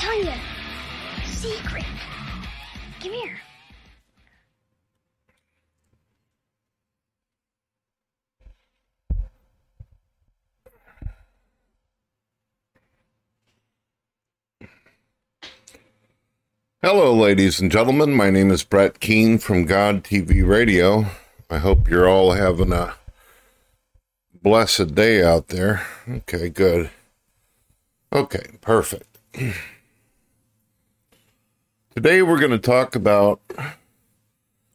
tell you a secret. Come here. Hello, ladies and gentlemen. My name is Brett Keane from God TV Radio. I hope you're all having a blessed day out there. Okay, good. Okay, perfect. Today we're going to talk about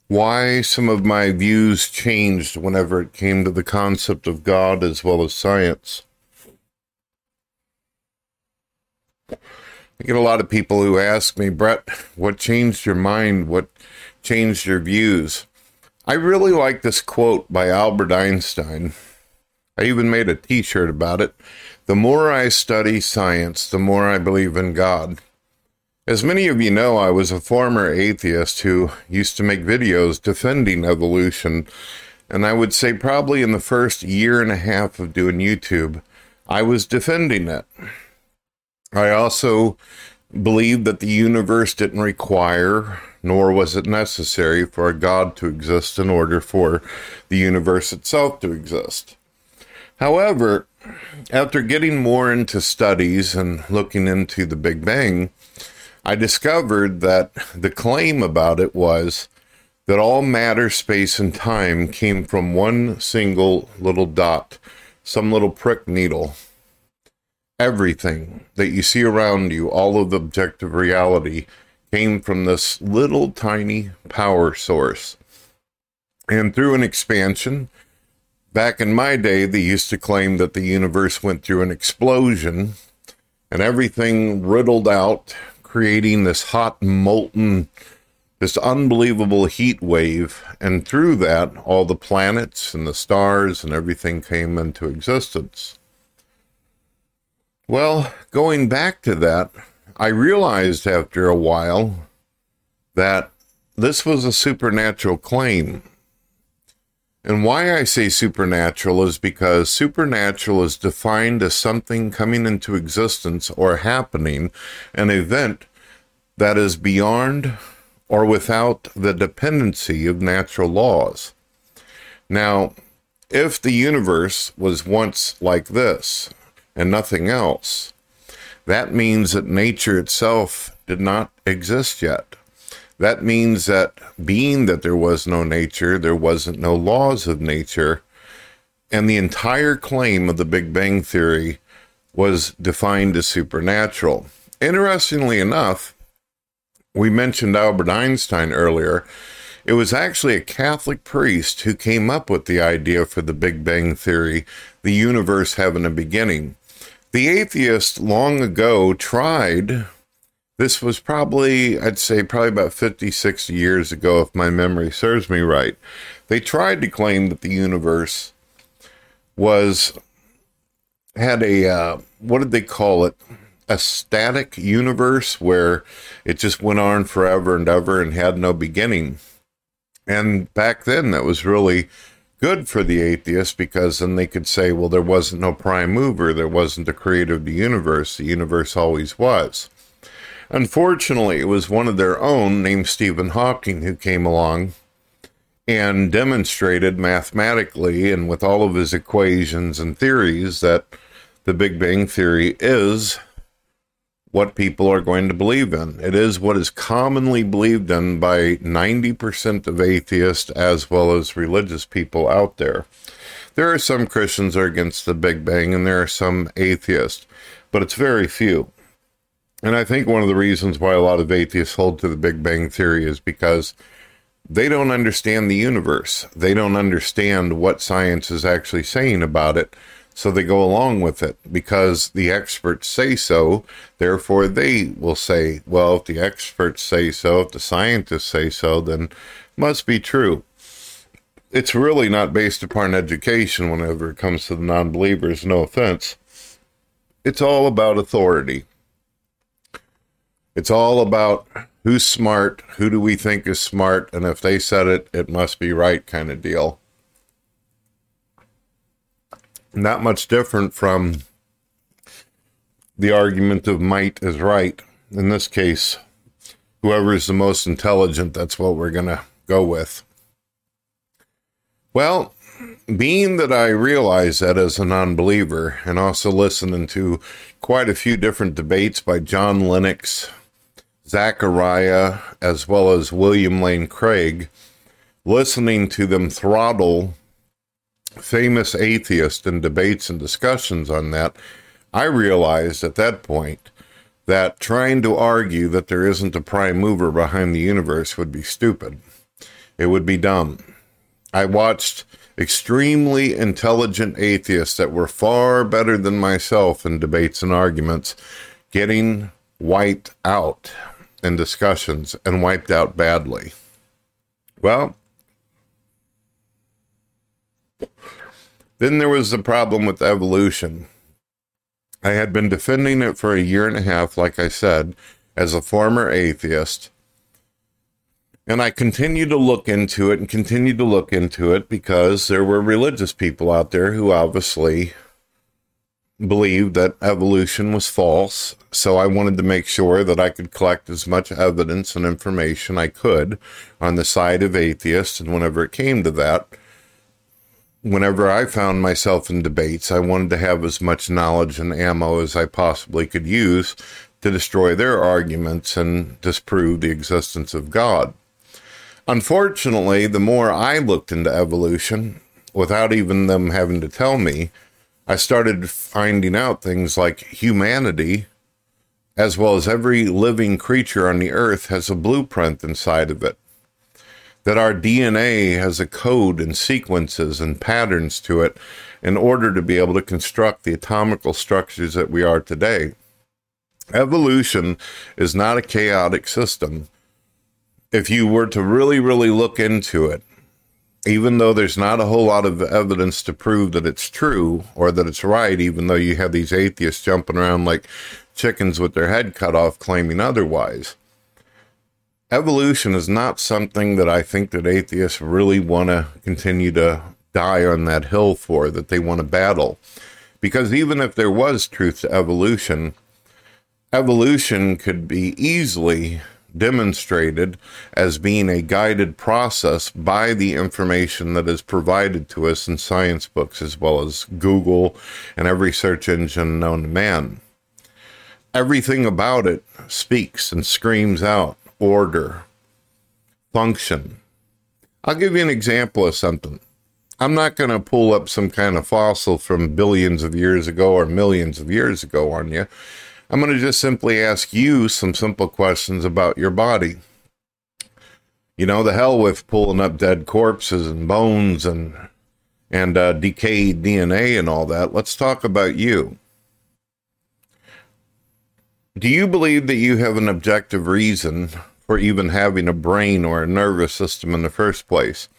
why some of my views changed whenever it came to the concept of God as well as science. I get a lot of people who ask me, Brett, what changed your mind? What changed your views? I really like this quote by Albert Einstein. I even made a t shirt about it. The more I study science, the more I believe in God. As many of you know, I was a former atheist who used to make videos defending evolution. And I would say, probably in the first year and a half of doing YouTube, I was defending it. I also believed that the universe didn't require, nor was it necessary, for a God to exist in order for the universe itself to exist. However, after getting more into studies and looking into the Big Bang, I discovered that the claim about it was that all matter, space, and time came from one single little dot, some little prick needle everything that you see around you, all of the objective reality, came from this little tiny power source. And through an expansion, back in my day, they used to claim that the universe went through an explosion and everything riddled out, creating this hot, molten, this unbelievable heat wave. And through that, all the planets and the stars and everything came into existence. Well, going back to that, I realized after a while that this was a supernatural claim. And why I say supernatural is because supernatural is defined as something coming into existence or happening, an event that is beyond or without the dependency of natural laws. Now, if the universe was once like this, and nothing else. That means that nature itself did not exist yet. That means that being that there was no nature, there wasn't no laws of nature, and the entire claim of the Big Bang Theory was defined as supernatural. Interestingly enough, we mentioned Albert Einstein earlier. It was actually a Catholic priest who came up with the idea for the Big Bang Theory, the universe having a beginning. The atheist long ago tried, this was probably, I'd say, probably about 50, 60 years ago, if my memory serves me right. They tried to claim that the universe was, had a, uh, what did they call it? A static universe where it just went on forever and ever and had no beginning. And back then, that was really good for the atheist because then they could say, well, there wasn't no prime mover, there wasn't the creator of the universe, the universe always was. Unfortunately, it was one of their own named Stephen Hawking who came along and demonstrated mathematically and with all of his equations and theories that the Big Bang Theory is what people are going to believe in. It is what is commonly believed in by 90% of atheists as well as religious people out there. There are some Christians are against the Big Bang and there are some atheists, but it's very few. And I think one of the reasons why a lot of atheists hold to the Big Bang Theory is because they don't understand the universe. They don't understand what science is actually saying about it. So they go along with it because the experts say so. Therefore, they will say, well, if the experts say so, if the scientists say so, then must be true. It's really not based upon education whenever it comes to the non believers, no offense. It's all about authority. It's all about who's smart, who do we think is smart, and if they said it, it must be right kind of deal. Not much different from the argument of might is right. In this case, whoever is the most intelligent, that's what we're going to go with. Well, being that I realize that as a non believer, and also listening to quite a few different debates by John Lennox, Zechariah, as well as William Lane Craig, listening to them throttle famous atheists in debates and discussions on that, I realized at that point that trying to argue that there isn't a prime mover behind the universe would be stupid. It would be dumb. I watched extremely intelligent atheists that were far better than myself in debates and arguments getting wiped out in discussions and wiped out badly. Well, then there was the problem with evolution. I had been defending it for a year and a half, like I said, as a former atheist. And I continued to look into it and continued to look into it because there were religious people out there who obviously believed that evolution was false. So I wanted to make sure that I could collect as much evidence and information I could on the side of atheists. And whenever it came to that, whenever I found myself in debates, I wanted to have as much knowledge and ammo as I possibly could use to destroy their arguments and disprove the existence of God. Unfortunately, the more I looked into evolution, without even them having to tell me, I started finding out things like humanity, as well as every living creature on the earth, has a blueprint inside of it. That our DNA has a code and sequences and patterns to it in order to be able to construct the atomical structures that we are today. Evolution is not a chaotic system. If you were to really, really look into it, even though there's not a whole lot of evidence to prove that it's true or that it's right, even though you have these atheists jumping around like chickens with their head cut off claiming otherwise. Evolution is not something that I think that atheists really want to continue to die on that hill for, that they want to battle. Because even if there was truth to evolution, evolution could be easily demonstrated as being a guided process by the information that is provided to us in science books as well as Google and every search engine known to man. Everything about it speaks and screams out order, function. I'll give you an example of something. I'm not going to pull up some kind of fossil from billions of years ago or millions of years ago on you. I'm going to just simply ask you some simple questions about your body. You know, the hell with pulling up dead corpses and bones and and uh, decayed DNA and all that. Let's talk about you. Do you believe that you have an objective reason for even having a brain or a nervous system in the first place?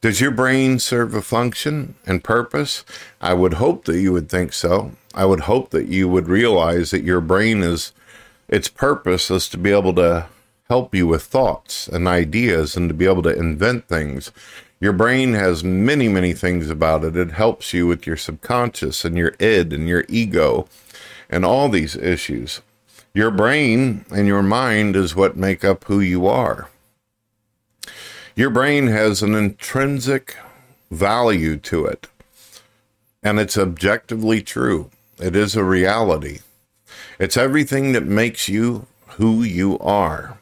Does your brain serve a function and purpose? I would hope that you would think so. I would hope that you would realize that your brain is its purpose is to be able to help you with thoughts and ideas and to be able to invent things. Your brain has many, many things about it. It helps you with your subconscious and your id and your ego and all these issues. Your brain and your mind is what make up who you are. Your brain has an intrinsic value to it, and it's objectively true. It is a reality. It's everything that makes you who you are.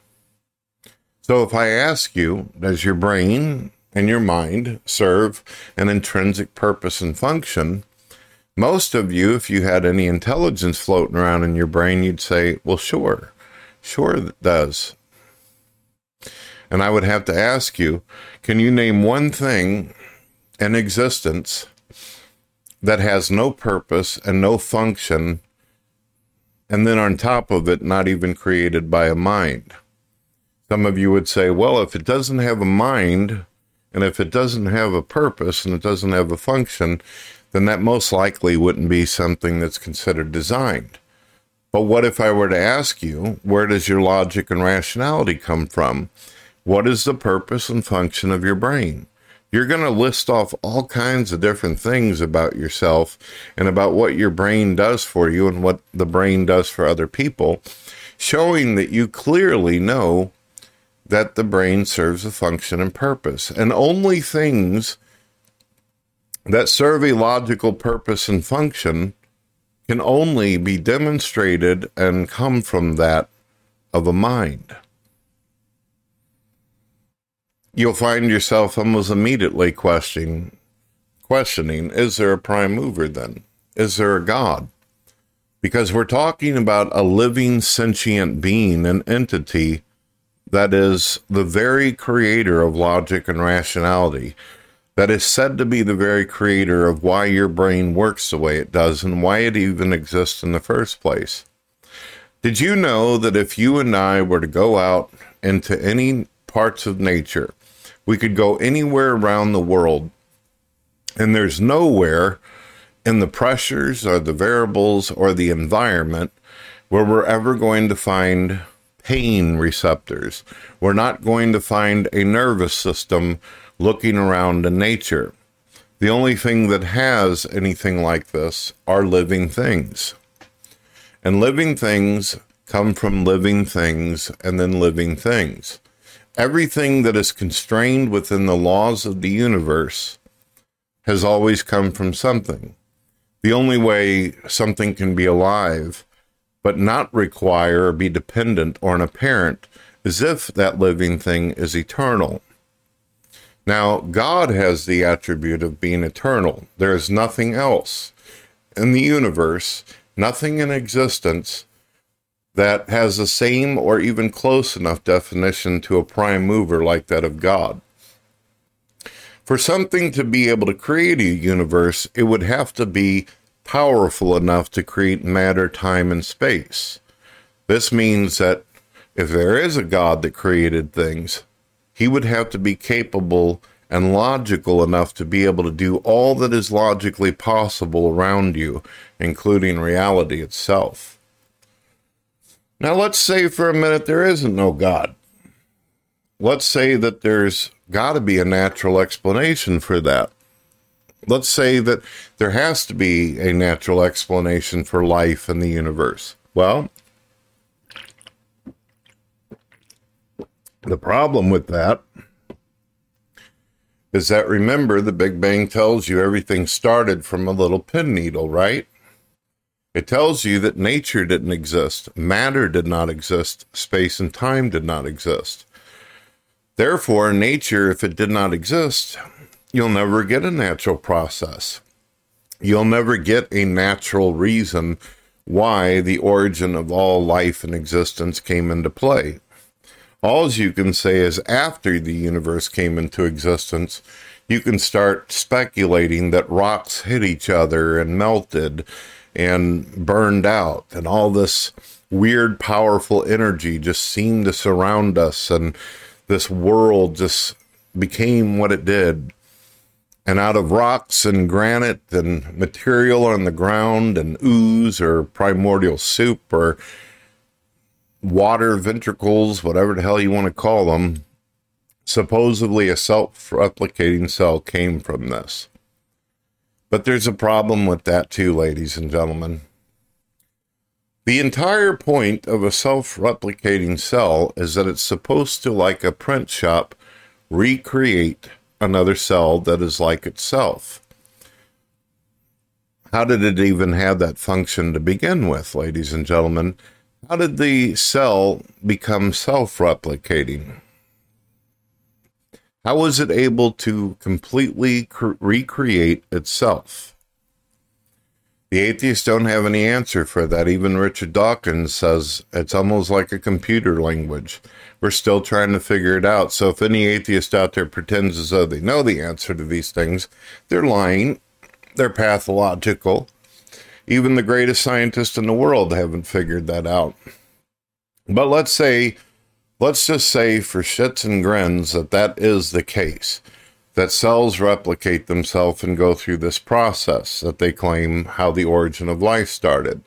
So if I ask you, does your brain and your mind serve an intrinsic purpose and function? Most of you, if you had any intelligence floating around in your brain, you'd say, well, sure, sure it does. And I would have to ask you, can you name one thing in existence that has no purpose and no function, and then on top of it, not even created by a mind? Some of you would say, well, if it doesn't have a mind, and if it doesn't have a purpose and it doesn't have a function, then that most likely wouldn't be something that's considered designed. But what if I were to ask you, where does your logic and rationality come from? What is the purpose and function of your brain? You're going to list off all kinds of different things about yourself and about what your brain does for you and what the brain does for other people, showing that you clearly know that the brain serves a function and purpose. And only things that serve a logical purpose and function can only be demonstrated and come from that of a mind. You'll find yourself almost immediately questioning questioning is there a prime mover then? Is there a God? Because we're talking about a living sentient being, an entity that is the very creator of logic and rationality, that is said to be the very creator of why your brain works the way it does and why it even exists in the first place. Did you know that if you and I were to go out into any parts of nature, we could go anywhere around the world, and there's nowhere in the pressures or the variables or the environment where we're ever going to find pain receptors. We're not going to find a nervous system looking around in nature. The only thing that has anything like this are living things. And living things come from living things and then living things. Everything that is constrained within the laws of the universe has always come from something. The only way something can be alive but not require or be dependent on a parent is if that living thing is eternal. Now, God has the attribute of being eternal. There is nothing else in the universe, nothing in existence that has the same or even close enough definition to a prime mover like that of God. For something to be able to create a universe, it would have to be powerful enough to create matter, time, and space. This means that if there is a God that created things, he would have to be capable and logical enough to be able to do all that is logically possible around you, including reality itself. Now, let's say for a minute there isn't no God. Let's say that there's got to be a natural explanation for that let's say that there has to be a natural explanation for life in the universe. Well, the problem with that is that remember, the Big Bang tells you everything started from a little pin needle, right? It tells you that nature didn't exist, matter did not exist, space and time did not exist. Therefore, nature, if it did not exist, you'll never get a natural process. You'll never get a natural reason why the origin of all life and existence came into play. All you can say is after the universe came into existence, you can start speculating that rocks hit each other and melted and burned out, and all this weird, powerful energy just seemed to surround us, and this world just became what it did and out of rocks and granite and material on the ground and ooze or primordial soup or water ventricles, whatever the hell you want to call them, supposedly a self replicating cell came from this. But there's a problem with that too, ladies and gentlemen. The entire point of a self replicating cell is that it's supposed to, like a print shop, recreate another cell that is like itself. How did it even have that function to begin with, ladies and gentlemen? How did the cell become self replicating? How was it able to completely cre- recreate itself? The atheists don't have any answer for that. Even Richard Dawkins says it's almost like a computer language. We're still trying to figure it out. So if any atheist out there pretends as though they know the answer to these things, they're lying. They're pathological. Even the greatest scientists in the world haven't figured that out. But let's say, let's just say for shits and grins that that is the case that cells replicate themselves and go through this process that they claim how the origin of life started.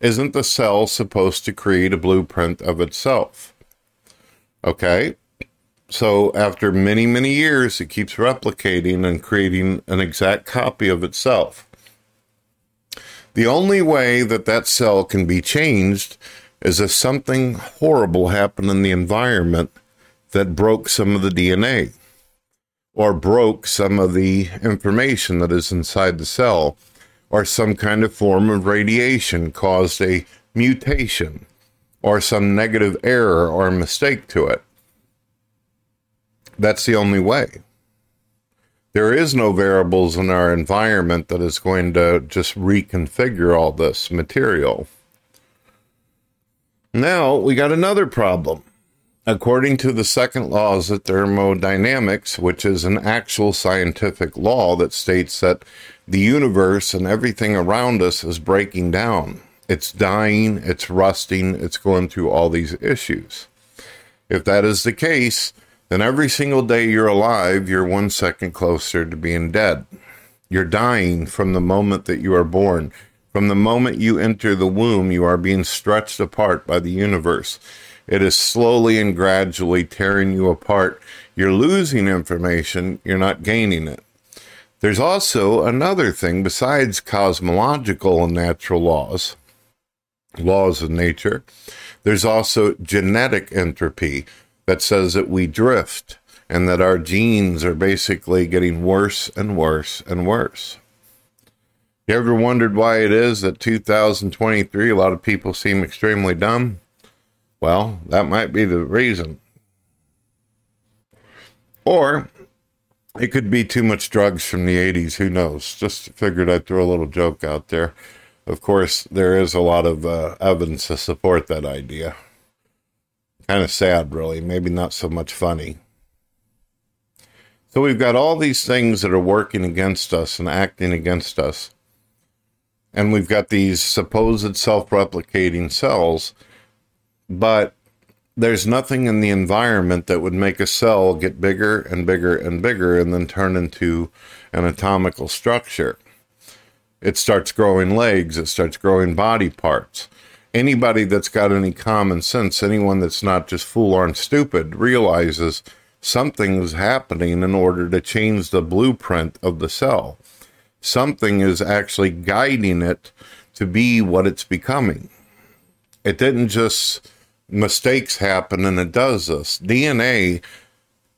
isn't the cell supposed to create a blueprint of itself? Okay. So after many, many years, it keeps replicating and creating an exact copy of itself. The only way that that cell can be changed is if something horrible happened in the environment that broke some of the DNA or broke some of the information that is inside the cell or some kind of form of radiation caused a mutation or some negative error or mistake to it. That's the only way. There is no variables in our environment that is going to just reconfigure all this material. Now we got another problem. According to the second laws of thermodynamics, which is an actual scientific law that states that the universe and everything around us is breaking down. It's dying, it's rusting, it's going through all these issues. If that is the case, then every single day you're alive, you're one second closer to being dead. You're dying from the moment that you are born. From the moment you enter the womb, you are being stretched apart by the universe. It is slowly and gradually tearing you apart. You're losing information, you're not gaining it. There's also another thing besides cosmological and natural laws, laws of nature. There's also genetic entropy that says that we drift and that our genes are basically getting worse and worse and worse. You ever wondered why it is that 2023 a lot of people seem extremely dumb? Well, that might be the reason. Or it could be too much drugs from the 80s. Who knows? Just figured I'd throw a little joke out there. Of course, there is a lot of uh, evidence to support that idea. Kind of sad, really. Maybe not so much funny. So we've got all these things that are working against us and acting against us. And we've got these supposed self replicating cells but there's nothing in the environment that would make a cell get bigger and bigger and bigger and then turn into an atomical structure. It starts growing legs, it starts growing body parts. Anybody that's got any common sense, anyone that's not just fool on stupid, realizes something is happening in order to change the blueprint of the cell. Something is actually guiding it to be what it's becoming. It didn't just mistakes happen and it does this. DNA,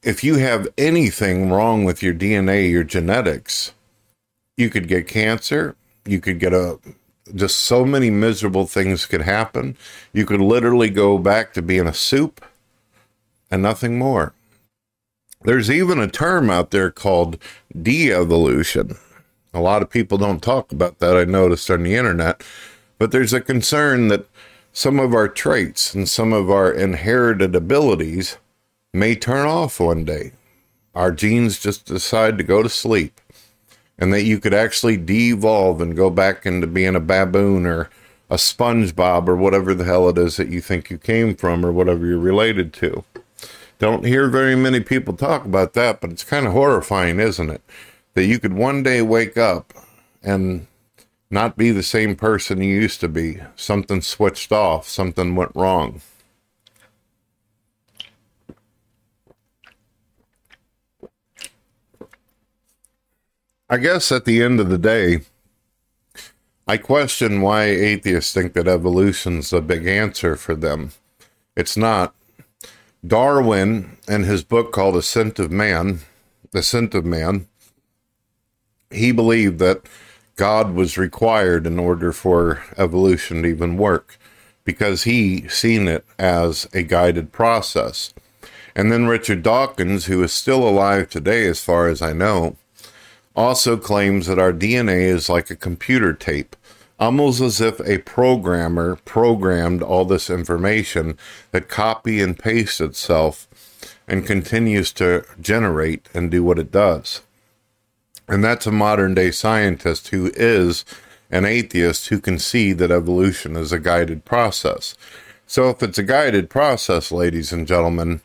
if you have anything wrong with your DNA, your genetics, you could get cancer, you could get a just so many miserable things could happen. You could literally go back to being a soup and nothing more. There's even a term out there called de evolution. A lot of people don't talk about that, I noticed on the internet, but there's a concern that some of our traits and some of our inherited abilities may turn off one day. Our genes just decide to go to sleep, and that you could actually devolve and go back into being a baboon or a SpongeBob or whatever the hell it is that you think you came from or whatever you're related to. Don't hear very many people talk about that, but it's kind of horrifying, isn't it? That you could one day wake up and not be the same person you used to be. Something switched off, something went wrong. I guess at the end of the day, I question why atheists think that evolution's a big answer for them. It's not. Darwin, in his book called Ascent of Man, The Ascent of Man, he believed that God was required in order for evolution to even work because he seen it as a guided process. And then Richard Dawkins, who is still alive today, as far as I know, also claims that our DNA is like a computer tape, almost as if a programmer programmed all this information that copy and paste itself and continues to generate and do what it does. And that's a modern day scientist who is an atheist who can see that evolution is a guided process. So if it's a guided process, ladies and gentlemen,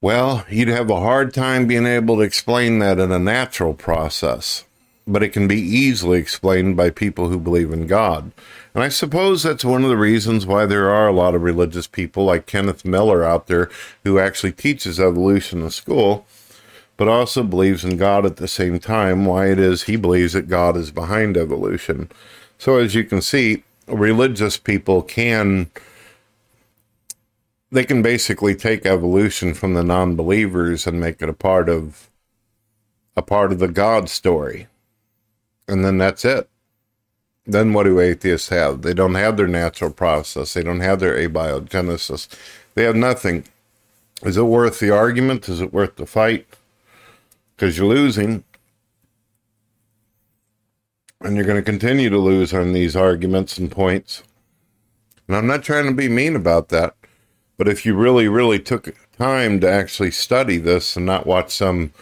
well, you'd have a hard time being able to explain that in a natural process, but it can be easily explained by people who believe in God. And I suppose that's one of the reasons why there are a lot of religious people like Kenneth Miller out there who actually teaches evolution in school, but also believes in God at the same time. Why it is he believes that God is behind evolution. So, as you can see, religious people can they can basically take evolution from the non-believers and make it a part of a part of the God story. And then that's it. Then what do atheists have? They don't have their natural process. They don't have their abiogenesis. They have nothing. Is it worth the argument? Is it worth the fight? Because you're losing. And you're going to continue to lose on these arguments and points. And I'm not trying to be mean about that. But if you really, really took time to actually study this and not watch some,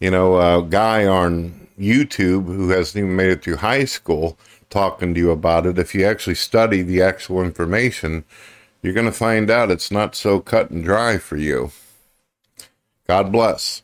you know, uh, guy on YouTube who hasn't even made it through high school talking to you about it, if you actually study the actual information, you're going to find out it's not so cut and dry for you. God bless.